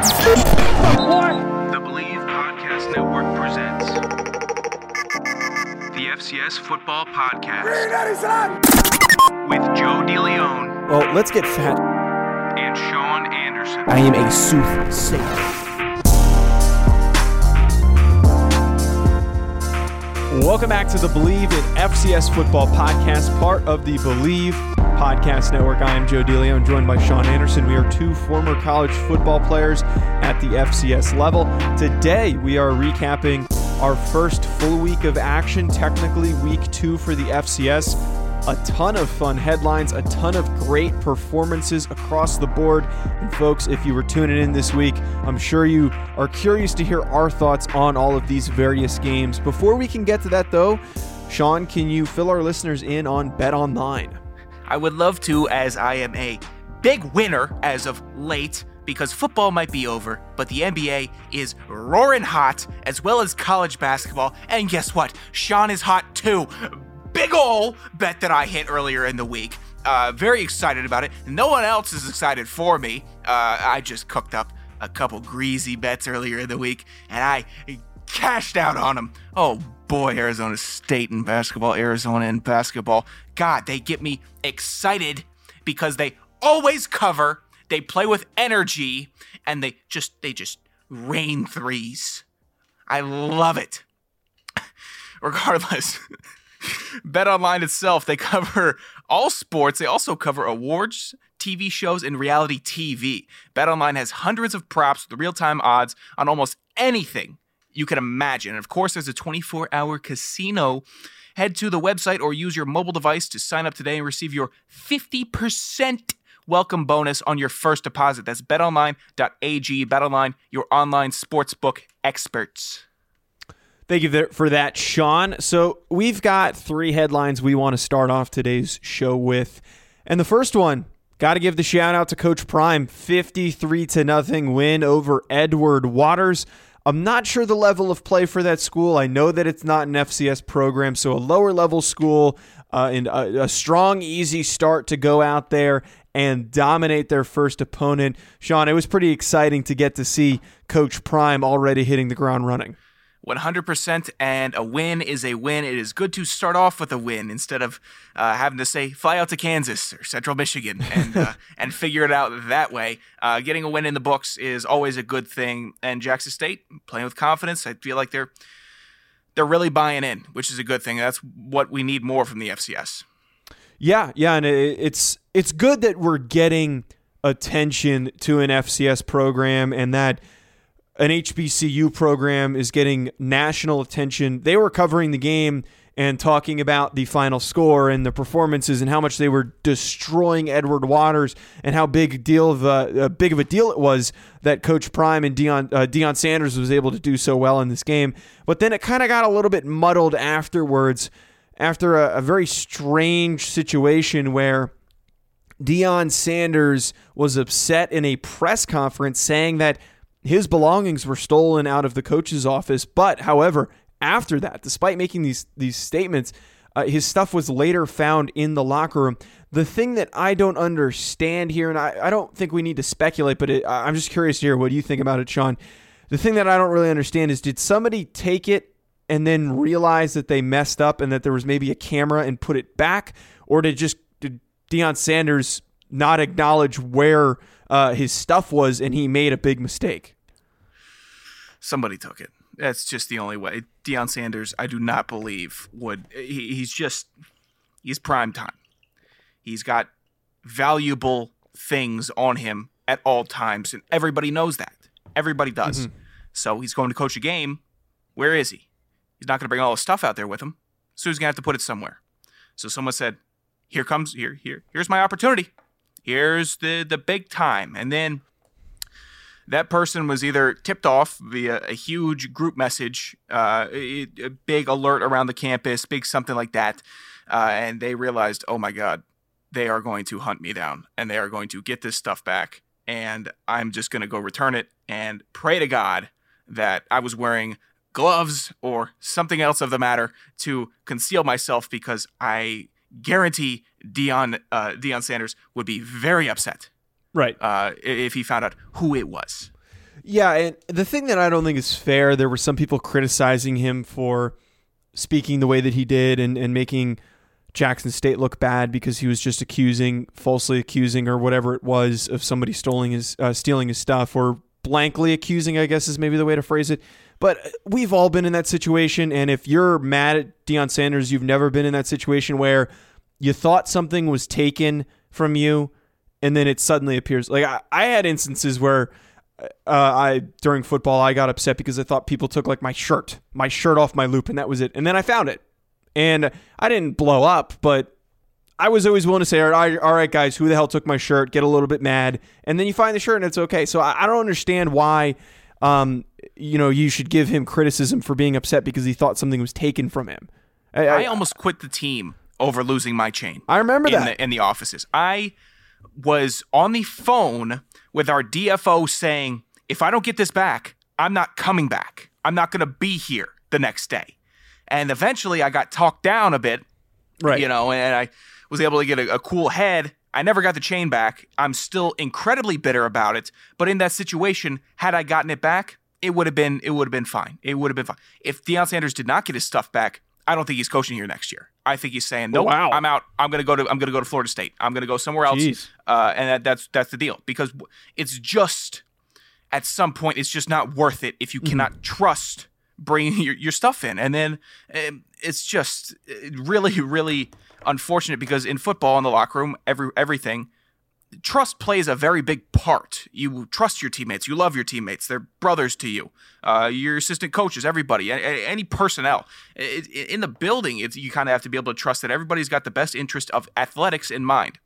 The Bleav Podcast Network presents the FCS Football Podcast with Joe DeLeon Well, let's get fat. and Sean Anderson. I am a soothsayer. Welcome back to the Bleav in FCS Football Podcast, part of the Bleav Podcast Network. I am Joe DeLeon, joined by Sean Anderson. We are two former college football players at the FCS level. Today, we are recapping our first full week of action, technically week two for the FCS. A ton of fun headlines, a ton of great performances across the board. And folks, if you were tuning in this week, I'm sure you are curious to hear our thoughts on all of these various games. Before we can get to that though, Sean, can you fill our listeners in on Bet Online? I would love to, as I am a big winner as of late, because football might be over, but the NBA is roaring hot, as well as college basketball. And guess what? Sean is hot too. Big ol' bet that I hit earlier in the week. Uh, very excited about it. No one else is excited for me. Uh, I just cooked up a couple greasy bets earlier in the week, and I cashed out on them. Oh boy, Arizona State and basketball, Arizona and basketball. God, they get me excited because they always cover, they play with energy, and they just they just rain threes. I love it. Regardless, Bet Online itself, they cover all sports. They also cover awards, TV shows, and reality TV. Bet Online has hundreds of props with real time odds on almost anything you can imagine. And of course, there's a 24 hour casino. Head to the website or use your mobile device to sign up today and receive your 50% welcome bonus on your first deposit. That's betonline.ag. Betonline, your online sportsbook experts. Thank you for that, Sean. So, we've got three headlines we want to start off today's show with. And the first one, got to give the shout out to Coach Prime. 53 to nothing win over Edward Waters. I'm not sure the level of play for that school. I know that it's not an FCS program, so a lower level school uh, and a, a strong, easy start to go out there and dominate their first opponent. Sean, it was pretty exciting to get to see Coach Prime already hitting the ground running. 100% and a win is a win. It is good to start off with a win instead of uh, having to say fly out to Kansas or Central Michigan and uh, and figure it out that way. Uh, getting a win in the books is always a good thing. And Jackson State playing with confidence. I feel like they're they're really buying in, which is a good thing. That's what we need more from the FCS. Yeah, yeah, and it's it's good that we're getting attention to an FCS program and that an HBCU program is getting national attention. They were covering the game and talking about the final score and the performances and how much they were destroying Edward Waters and how big deal of a, a big of a deal it was that Coach Prime and Deion uh, Deion Sanders was able to do so well in this game. But then it kind of got a little bit muddled afterwards after a, a very strange situation where Deion Sanders was upset in a press conference saying that his belongings were stolen out of the coach's office. But, however, after that, despite making these these statements, uh, his stuff was later found in the locker room. The thing that I don't understand here, and I, I don't think we need to speculate, but it, I'm just curious to hear what you think about it, Sean? The thing that I don't really understand is did somebody take it and then realize that they messed up and that there was maybe a camera and put it back, or did just did Deion Sanders not acknowledge where uh, his stuff was and he made a big mistake? Somebody took it. That's just the only way. Deion Sanders, I do not believe would. He, he's just he's prime time. He's got valuable things on him at all times, and everybody knows that. Everybody does. So he's going to coach a game. Where is he? He's not going to bring all his stuff out there with him. So he's going to have to put it somewhere. So someone said, "Here comes here here here's my opportunity." Here's the the big time, and then that person was either tipped off via a huge group message, uh, a, a big alert around the campus, big something like that, uh, and they realized, oh my god, they are going to hunt me down, and they are going to get this stuff back, and I'm just going to go return it and pray to God that I was wearing gloves or something else of the matter to conceal myself because I guarantee Deion uh, Deion Sanders would be very upset Right. uh, if he found out who it was. Yeah, and the thing that I don't think is fair, there were some people criticizing him for speaking the way that he did and, and making Jackson State look bad because he was just accusing, falsely accusing, or whatever it was, of somebody stealing his uh, stealing his stuff, or blankly accusing, I guess is maybe the way to phrase it. But we've all been in that situation, and if you're mad at Deion Sanders, you've never been in that situation where you thought something was taken from you, and then it suddenly appears. Like I, I had instances where uh, I during football I got upset because I thought people took like my shirt, my shirt off my loop, and that was it. And then I found it, and I didn't blow up, but I was always willing to say, all right, all right, guys, who the hell took my shirt? Get a little bit mad, and then you find the shirt and it's okay. So I, I don't understand why, um, you know, you should give him criticism for being upset because he thought something was taken from him. I, I almost quit the team over losing my chain. I remember in that. the, in the offices. I was on the phone with our DFO saying, if I don't get this back, I'm not coming back. I'm not going to be here the next day. And eventually I got talked down a bit, right. you know, and I was able to get a, a cool head. I never got the chain back. I'm still incredibly bitter about it. But in that situation, had I gotten it back, it would have been it would have been fine. It would have been fine. If Deion Sanders did not get his stuff back, I don't think he's coaching here next year. I think he's saying, "Nope, wow. I'm out. I'm gonna go to I'm gonna go to Florida State. I'm gonna go somewhere else." Uh, and that, that's that's the deal because it's just at some point it's just not worth it if you cannot trust bringing your, your stuff in, and then um, it's just uh, really really unfortunate because in football in the locker room, every everything trust plays a very big part. You trust your teammates. You love your teammates. They're brothers to you. Uh, your assistant coaches, everybody, any personnel in the building. It's, you kind of have to be able to trust that everybody's got the best interest of athletics in mind.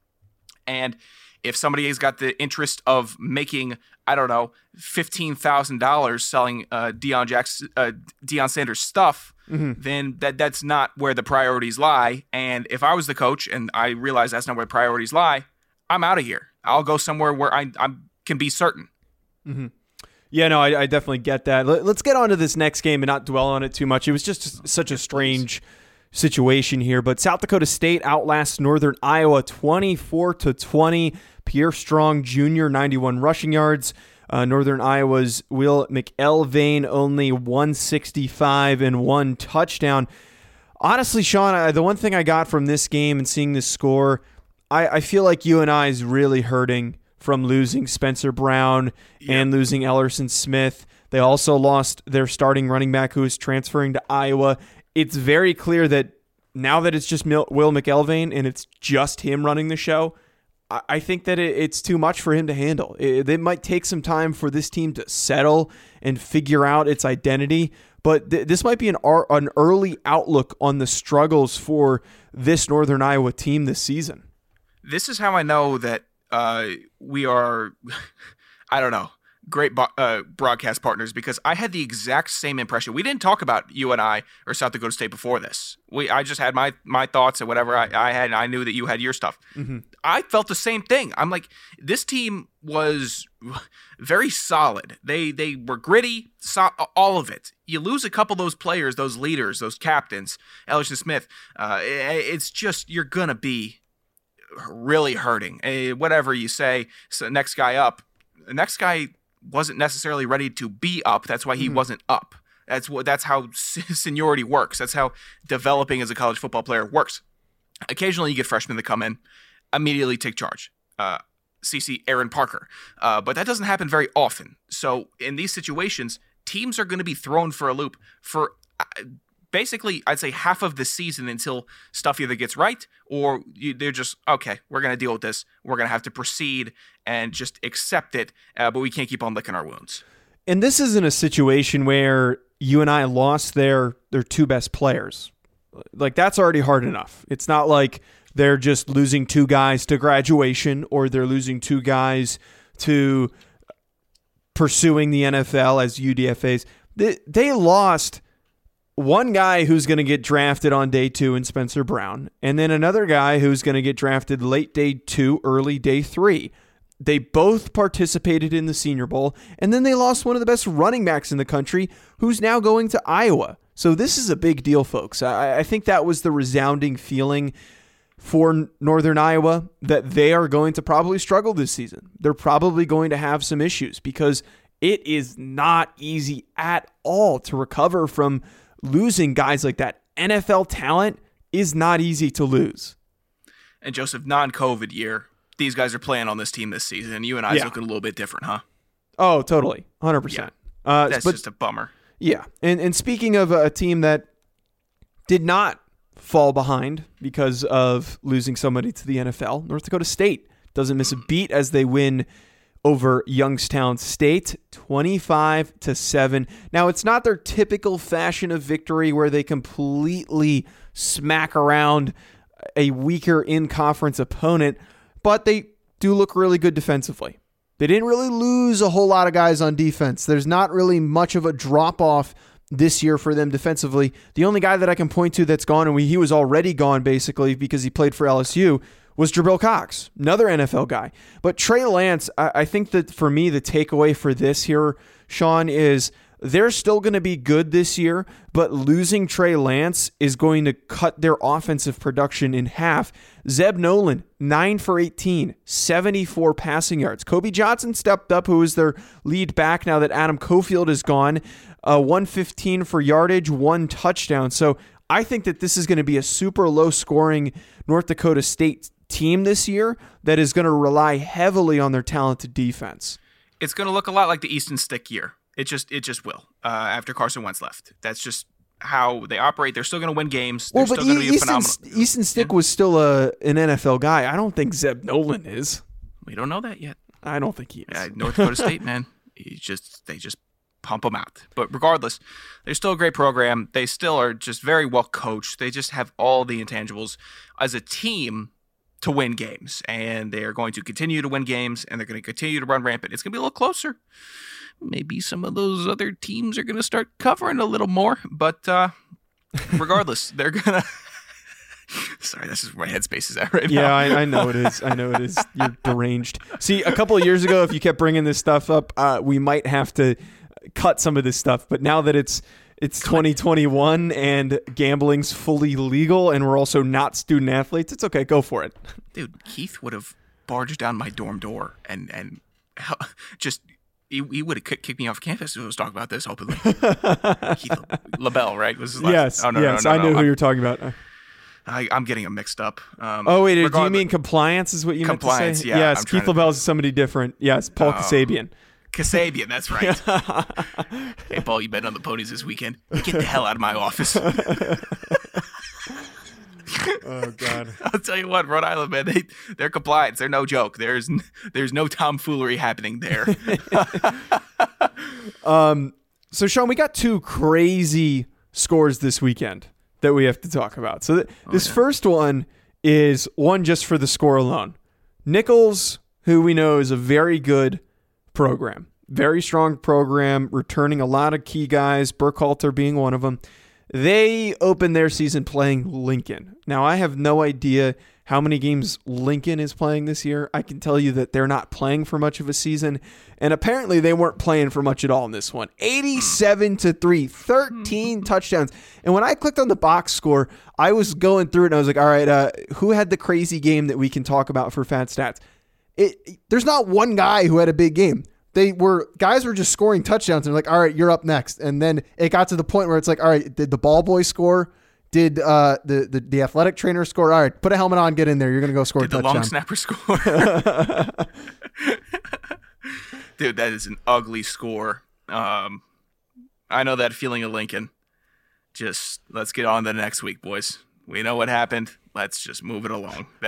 And if somebody has got the interest of making, I don't know, fifteen thousand dollars selling uh, Deion Jackson, uh, Deion Sanders stuff, then that that's not where the priorities lie. And if I was the coach and I realize that's not where priorities lie, I'm out of here. I'll go somewhere where I I can be certain. Yeah, no, I, I definitely get that. Let, us get on to this next game and not dwell on it too much. It was just such a strange situation here. But South Dakota State outlasts Northern Iowa 24 to 20. Pierre Strong Jr. 91 rushing yards. Uh, Northern Iowa's Will McElwain only 165 and one touchdown. Honestly, Sean, I, the one thing I got from this game and seeing this score, I, I feel like UNI is really hurting from losing Spencer Brown and losing Ellerson Smith. They also lost their starting running back who is transferring to Iowa. It's very clear that now that it's just Mil- Will McElwain and it's just him running the show, I, I think that it, it's too much for him to handle. It, it might take some time for this team to settle and figure out its identity. But th- this might be an, ar- an early outlook on the struggles for this Northern Iowa team this season. This is how I know that uh, we are, I don't know, great bo- uh, broadcast partners because I had the exact same impression. We didn't talk about UNI or South Dakota State before this. We I just had my my thoughts and whatever I, I had. And I knew that you had your stuff. I felt the same thing. I'm like, this team was very solid. They they were gritty, so, all of it. You lose a couple of those players, those leaders, those captains, Ellerson Smith. Uh, it- it's just you're gonna be really hurting. Eh, whatever you say, so next guy up. The next guy wasn't necessarily ready to be up. That's why he wasn't up. That's what. That's how seniority works. That's how developing as a college football player works. Occasionally, you get freshmen that come in, immediately take charge. Uh, CC Aaron Parker, uh, but that doesn't happen very often. So in these situations, teams are going to be thrown for a loop for uh, basically, I'd say half of the season until stuff either gets right or you, they're just okay. We're to deal with this. We're to have to proceed and just accept it. Uh, but we can't keep on licking our wounds. And this isn't a situation where UNI lost their their two best players. Like that's already hard enough. It's not like they're just losing two guys to graduation or they're losing two guys to pursuing the NFL as UDFAs. They, they lost one guy who's going to get drafted on day two in Spencer Brown, and then another guy who's going to get drafted late day two, early day three. They both participated in the Senior Bowl, and then they lost one of the best running backs in the country, who's now going to Iowa. So this is a big deal, folks. I, I think that was the resounding feeling for Northern Iowa that they are going to probably struggle this season. They're probably going to have some issues because it is not easy at all to recover from losing guys like that. NFL talent is not easy to lose. And Joseph, non-COVID year, these guys are playing on this team this season. UNI Yeah. looking a little bit different, huh? Oh, totally. 100%. Yeah. Uh, That's but just a bummer. Yeah, and and speaking of a team that did not fall behind because of losing somebody to the NFL, North Dakota State doesn't miss a beat as they win over Youngstown State 25 to 7. Now, it's not their typical fashion of victory where they completely smack around a weaker in-conference opponent, but they do look really good defensively. They didn't really lose a whole lot of guys on defense. There's not really much of a drop off this year for them defensively. The only guy that I can point to that's gone, and he was already gone basically because he played for LSU, was Jabril Cox, another NFL guy. But Trey Lance, I, I think that for me, the takeaway for this here, Sean, is they're still going to be good this year, but losing Trey Lance is going to cut their offensive production in half. Zeb Noland, 9 for 18, 74 passing yards. Kobe Johnson stepped up, who is their lead back now that Adam Cofield is gone. Uh, 115 for yardage, one touchdown. So I think that this is going to be a super low scoring North Dakota State team this year that is going to rely heavily on their talented defense. It's going to look a lot like the Easton Stick year. It just it just will. Uh, after Carson Wentz left, that's just how they operate. They're still going to win games. They're Well, but still going to be Easton, phenomenal. Easton Stick was still a an NFL guy. I don't think Zeb Noland is. We don't know that yet. I don't think he is. Yeah, North Dakota State, man. He just they just pump them out. But regardless, they're still a great program. They still are just very well coached. They just have all the intangibles as a team to win games, and they are going to continue to win games, and they're going to continue to run rampant. It's going to be a little closer. Maybe some of those other teams are going to start covering a little more, but uh, regardless, they're gonna. Sorry, this is where my headspace is at right Yeah, now. I, I know it is. I know it is. You're deranged. See, a couple of years ago, if you kept bringing this stuff up, uh, we might have to cut some of this stuff. But now that it's it's 2021 and gambling's fully legal, and we're also not student athletes, it's okay. Go for it. dude, Keith would have barged down my dorm door and and just he, he would have kicked me off campus if I was talking about this openly. Keith LaBelle, right? Was his last yes, Oh, no, yes, no, no, I no. know who I'm, you're talking about. I, I'm getting them mixed up. Um, Oh wait, do you mean compliance? Is what you Compliance, meant to say? yeah, Yes, I'm Keith LaBelle is somebody different. Yes, Paul Kasabian. Kasabian? That's right. hey, Paul, you bet on the ponies this weekend. Get the hell out of my office. Oh God. I'll tell you what, Rhode Island, man, they they're compliance. They're no joke. There's there's no tomfoolery happening there. um. So, Sean, we got two crazy scores this weekend that we have to talk about. So, th- this first one is one just for the score alone. Nicholls, who we know is a very good program, very strong program, returning a lot of key guys, Burkhalter being one of them. They opened their season playing Lincoln. Now, I have no idea how many games Lincoln is playing this year. I can tell you that they're not playing for much of a season, and apparently they weren't playing for much at all in this one. 87 to 3, 13 touchdowns. And when I clicked on the box score, I was going through it and I was like, all right, uh, who had the crazy game that we can talk about for fat stats? It, there's not one guy who had a big game. They were guys were just scoring touchdowns and they're like, all right, you're up next. And then it got to the point where it's like, all right, did the ball boy score? Did uh, the, the the athletic trainer score? All right, put a helmet on, get in there. You're gonna go score Did the long snapper score? Dude, that is an ugly score. Um, I know that feeling of Lincoln. Just let's get on to the next week, boys. We know what happened. Let's just move it along.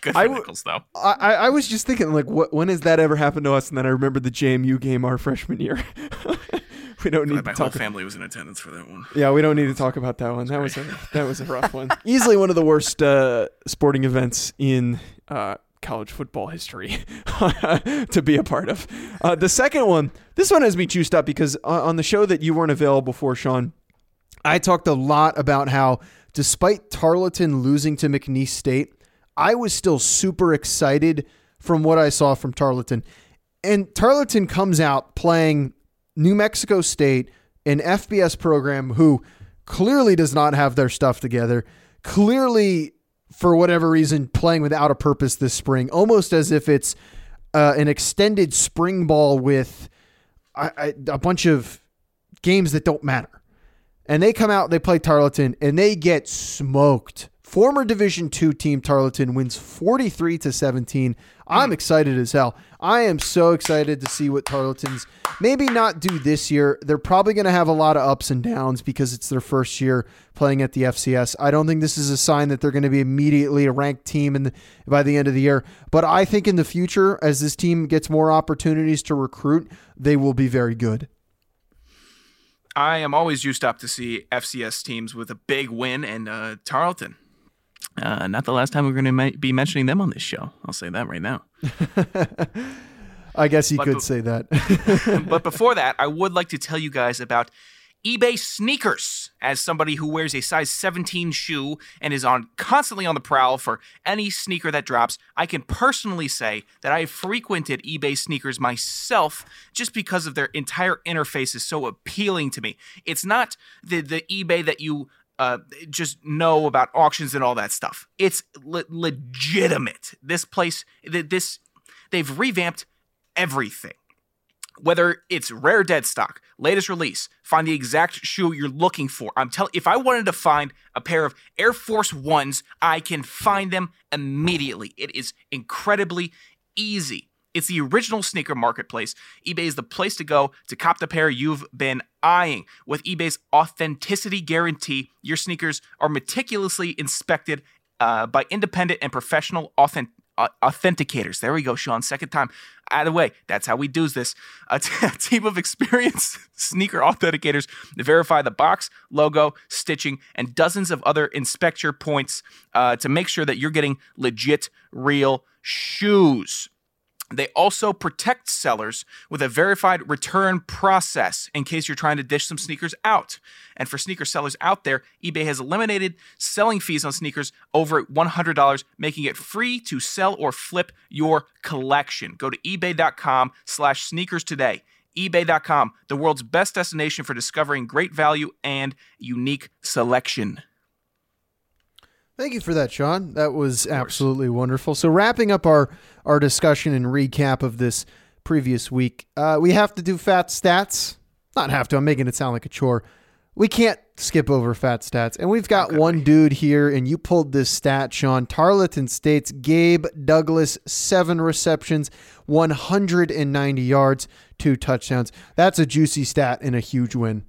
Good for I Nicholls, though. I, I was just thinking, like, what when has that ever happened to us? And then I remembered the JMU game our freshman year, we don't need my to whole talk. family was in attendance for that one. Yeah, we don't need to talk about that one. That was a that was a rough one. Easily one of the worst uh, sporting events in uh, college football history to be a part of. Uh, the second one, this one has me juiced up because on on the show that you weren't available for, Sean, I talked a lot about how despite Tarleton losing to McNeese State, I was still super excited from what I saw from Tarleton. And Tarleton comes out playing New Mexico State, an FBS program who clearly does not have their stuff together, clearly, for whatever reason, playing without a purpose this spring, almost as if it's uh, an extended spring ball with a bunch of games that don't matter. And they come out, they play Tarleton, and they get smoked. Former Division two team Tarleton wins 43 to 17. I'm excited as hell. I am so excited to see what Tarleton's maybe not do this year. They're probably going to have a lot of ups and downs because it's their first year playing at the FCS. I don't think this is a sign that they're going to be immediately a ranked team in the, by the end of the year. But I think in the future, as this team gets more opportunities to recruit, they will be very good. I am always juiced up to see FCS teams with a big win, and uh, Tarleton. Uh, not the last time we're going to ma- be mentioning them on this show. I'll say that right now. I guess you But could be- say that. but before that, I would like to tell you guys about eBay sneakers. As somebody who wears a size 17 shoe and is on constantly on the prowl for any sneaker that drops, I can personally say that I have frequented eBay sneakers myself just because of their entire interface is so appealing to me. It's not the the eBay that you uh, just know about auctions and all that stuff. It's le- legitimate. This place, th- this they've revamped everything whether it's rare dead stock, latest release, find the exact shoe you're looking for. I'm telling if I wanted to find a pair of Air Force Ones, I can find them immediately. It is incredibly easy. It's the original sneaker marketplace. eBay is the place to go to cop the pair you've been eyeing. With eBay's authenticity guarantee, your sneakers are meticulously inspected uh, by independent and professional authentic authenticators. There we go, Sean. Second time. The way. That's how we do this. A, t- a team of experienced sneaker authenticators to verify the box, logo, stitching, and dozens of other inspector points uh, to make sure that you're getting legit, real shoes. They also protect sellers with a verified return process in case you're trying to dish some sneakers out. And for sneaker sellers out there, eBay has eliminated selling fees on sneakers over $100, making it free to sell or flip your collection. Go to ebay.com slash sneakers today. ebay.com, the world's best destination for discovering great value and unique selection. Thank you for that, Sean. That was absolutely wonderful. So, wrapping up our our discussion and recap of this previous week, uh, we have to do fat stats. Not have to. I'm making it sound like a chore. We can't skip over fat stats, and we've got one dude here, and you pulled this stat, Sean. Tarleton State's Gabe Douglas, seven receptions, 190 yards, two touchdowns. That's a juicy stat and a huge win.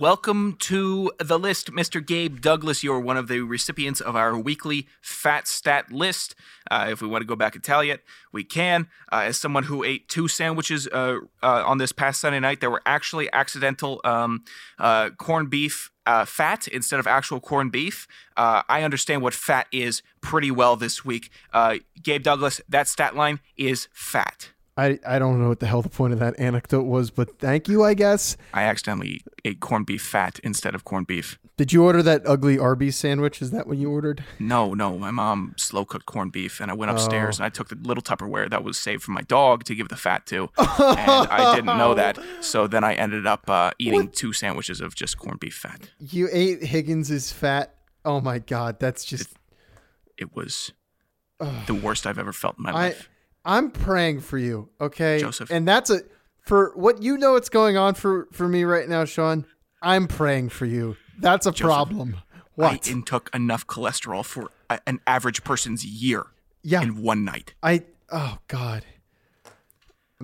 Welcome to the list, Mr. Gabe Douglas. You're one of the recipients of our weekly Fat Stat list. Uh, if we want to go back and tally it, we can. Uh, as someone who ate two sandwiches uh, uh, on this past Sunday night, there were actually accidental um, uh, corned beef uh, fat instead of actual corned beef. Uh, I understand what fat is pretty well this week. Uh, Gabe Douglas, that stat line is fat. I, I don't know what the hell the point of that anecdote was, but thank you, I guess. I accidentally ate corned beef fat instead of corned beef. Did you order that ugly Arby's sandwich? Is that what you ordered? No, no. My mom slow cooked corned beef, and I went upstairs Oh. and I took the little Tupperware that was saved for my dog to give the fat to, and I didn't know that. So then I ended up uh, eating two sandwiches of just corned beef fat. You ate Higgins's fat. Oh my god, that's just It was the worst I've ever felt in my I life. I'm praying for you, okay? Joseph. And that's a for what you know what's going on for for me right now, Sean. I'm praying for you. That's a problem. What? I intook enough cholesterol for a, an average person's year yeah. in one night. I oh god.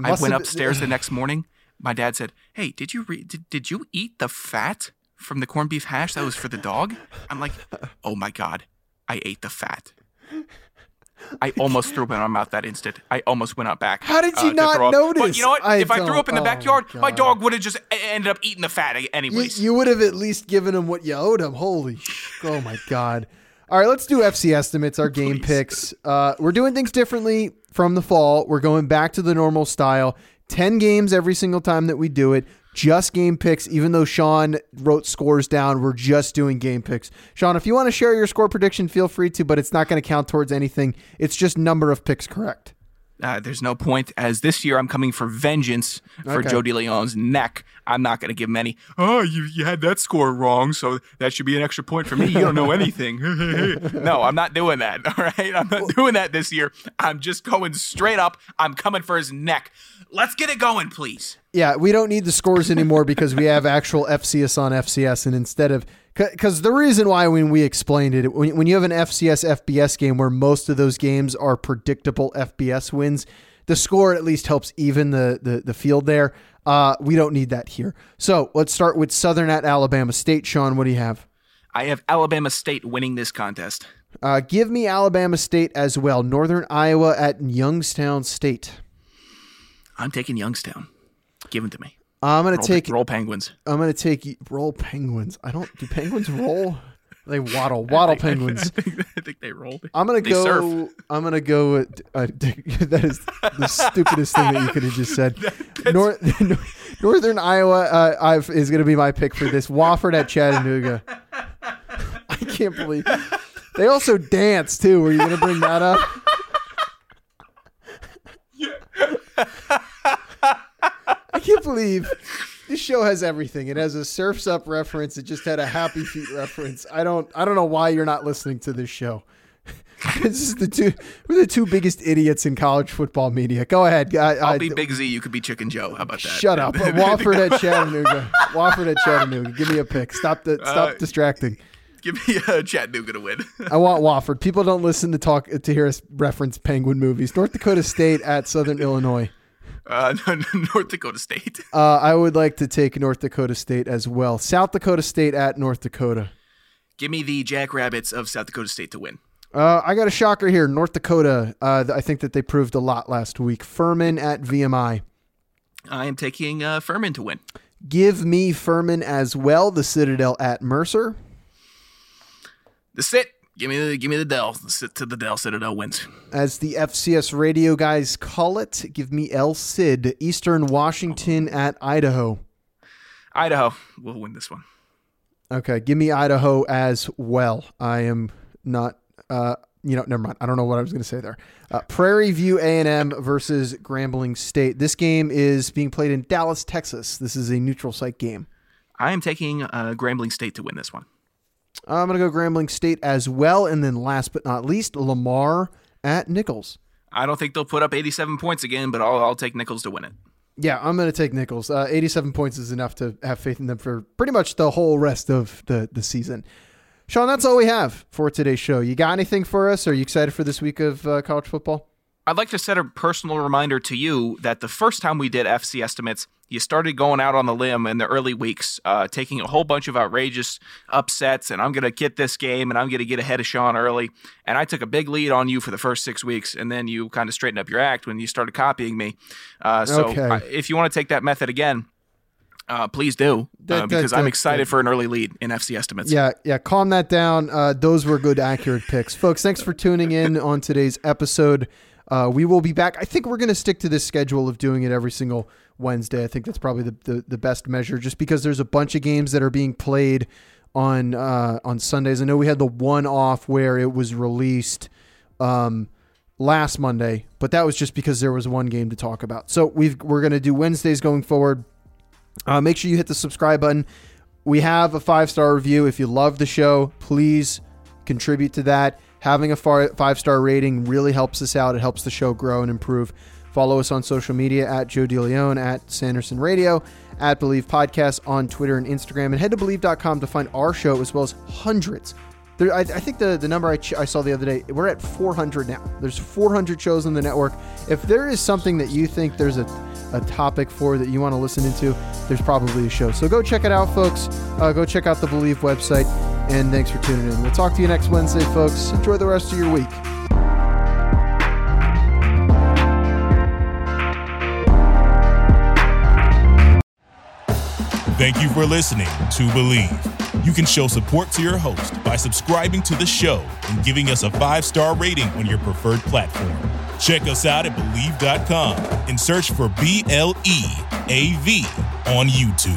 I went upstairs the next morning. My dad said, "Hey, did you re- did, did you eat the fat from the corned beef hash that was for the dog?" I'm like, "Oh my god, I ate the fat." I almost threw up in my mouth that instant. I almost went out back. How did you to not up. But you know what? I if I threw up in the oh, backyard, my God. dog would have just ended up eating the fat You, anyways. you would have at least given him what you owed him. Holy, sh- oh my god! All right, let's do FC estimates. Our game picks. Uh, we're doing things differently from the fall. We're going back to the normal style. Ten games every single time that we do it. Just game picks. Even though Sean wrote scores down, we're just doing game picks. Sean, if you want to share your score prediction, feel free to, but it's not going to count towards anything. It's just number of picks correct. uh, there's no point, as this year I'm coming for vengeance for Okay. Joe DeLeon's neck. I'm not going to give him any. Oh, you, you had that score wrong, so that should be an extra point for me. You don't know anything. no, I'm not doing that. All right, I'm not doing that this year. I'm just going straight up. I'm coming for his neck. Let's get it going, please. Yeah, we don't need the scores anymore because we have actual FCS on FCS, and instead of because the reason why when we explained it, when, when you have an FCS FBS game where most of those games are predictable FBS wins, the score at least helps even the the, the field there. Uh, we don't need that here. So let's start with Southern at Alabama State. Sean, what do you have? I have Alabama State winning this contest. Uh, give me Alabama State as well. Northern Iowa at Youngstown State. I'm taking Youngstown. Give them to me. I'm gonna Roll, take roll Penguins. I'm gonna take roll penguins. I don't do penguins roll. They waddle, waddle penguins. I think, I think they roll. I'm gonna They go. surf. I'm gonna go. Uh, that is the stupidest thing that you could have just said. North, Northern Iowa uh, I've, is gonna be my pick for this. Wofford at Chattanooga. I can't believe they also dance too. Were you gonna bring that up? I can't believe this show has everything. It has a Surfs Up reference. It just had a Happy Feet reference. I don't. I don't know why you're not listening to this show. this is the two. We're the two biggest idiots in college football media. Go ahead. I, I'll I- be Big Z. You could be Chicken Joe. How about that? Shut up. Wofford at Chattanooga. Wofford at Chattanooga. Give me a pick. Stop the. Stop Uh, distracting. Give me uh, Chattanooga to win. I want Wofford. People don't listen to talk to hear us reference Penguin movies. North Dakota State at Southern Illinois. Uh, North Dakota State. Uh, I would like to take North Dakota State as well. South Dakota State at North Dakota. Give me the Jackrabbits of South Dakota State to win. Uh, I got a shocker here. North Dakota. Uh, I think that they proved a lot last week. Furman at VMI. I am taking uh, Furman to win. Give me Furman as well. The Citadel at Mercer. The sit. Give me the give me the Dell. Sit to the Dell Citadel wins. As the FCS radio guys call it, give me El Cid. Eastern Washington at Idaho. Idaho will win this one. Okay, give me Idaho as well. I am not. Uh, you know, never mind. I don't know what I was going to say there. Uh, Prairie View A and M versus Grambling State. This game is being played in Dallas, Texas. This is a neutral site game. I am taking uh, Grambling State to win this one. I'm going to go Grambling State as well, and then last but not least, Lamar at Nicholls. I don't think they'll put up 87 points again, but I'll, I'll take Nicholls to win it. Yeah, I'm going to take Nicholls. Uh, 87 points is enough to have faith in them for pretty much the whole rest of the, the season. Sean, that's all we have for today's show. You got anything for us? Are you excited for this week of uh, college football? I'd like to set a personal reminder to you that the first time we did FC estimates, you started going out on the limb in the early weeks, uh, taking a whole bunch of outrageous upsets, and I'm going to get this game, and I'm going to get ahead of Sean early. And I took a big lead on you for the first six weeks, and then you kind of straightened up your act when you started copying me. Uh, so Okay. uh, if you want to take that method again, uh, please do, That- uh, that- because I'm excited that- for an early lead in FC estimates. Yeah, yeah. Calm that down. Uh, those were good, accurate picks, folks. Thanks for tuning in on today's episode. Uh, we will be back. I think we're going to stick to this schedule of doing it every single Wednesday. I think that's probably the, the, the best measure, just because there's a bunch of games that are being played on uh, on Sundays. I know we had the one off where it was released um, last Monday, but that was just because there was one game to talk about. So we've we're going to do Wednesdays going forward. Uh, make sure you hit the subscribe button. We have a five star review. If you love the show, please contribute to that. Having a five star rating really helps us out. It helps the show grow and improve. Follow us on social media at Joe DeLeon, at Sanderson Radio, at Bleav Podcast on Twitter and Instagram, and head to Bleav.com to find our show as well as hundreds. There, I, I think the, the number I, ch- I saw the other day, we're at 400 now. There's 400 shows on the network. If there is something that you think there's a, a topic for that you want to listen into, there's probably a show. So go check it out, folks. Uh, go check out the Bleav website and thanks for tuning in. We'll talk to you next Wednesday, folks. Enjoy the rest of your week. Thank you for listening to Bleav. You can show support to your host by subscribing to the show and giving us a five star rating on your preferred platform. Check us out at Bleav.com and search for B L E A V on YouTube.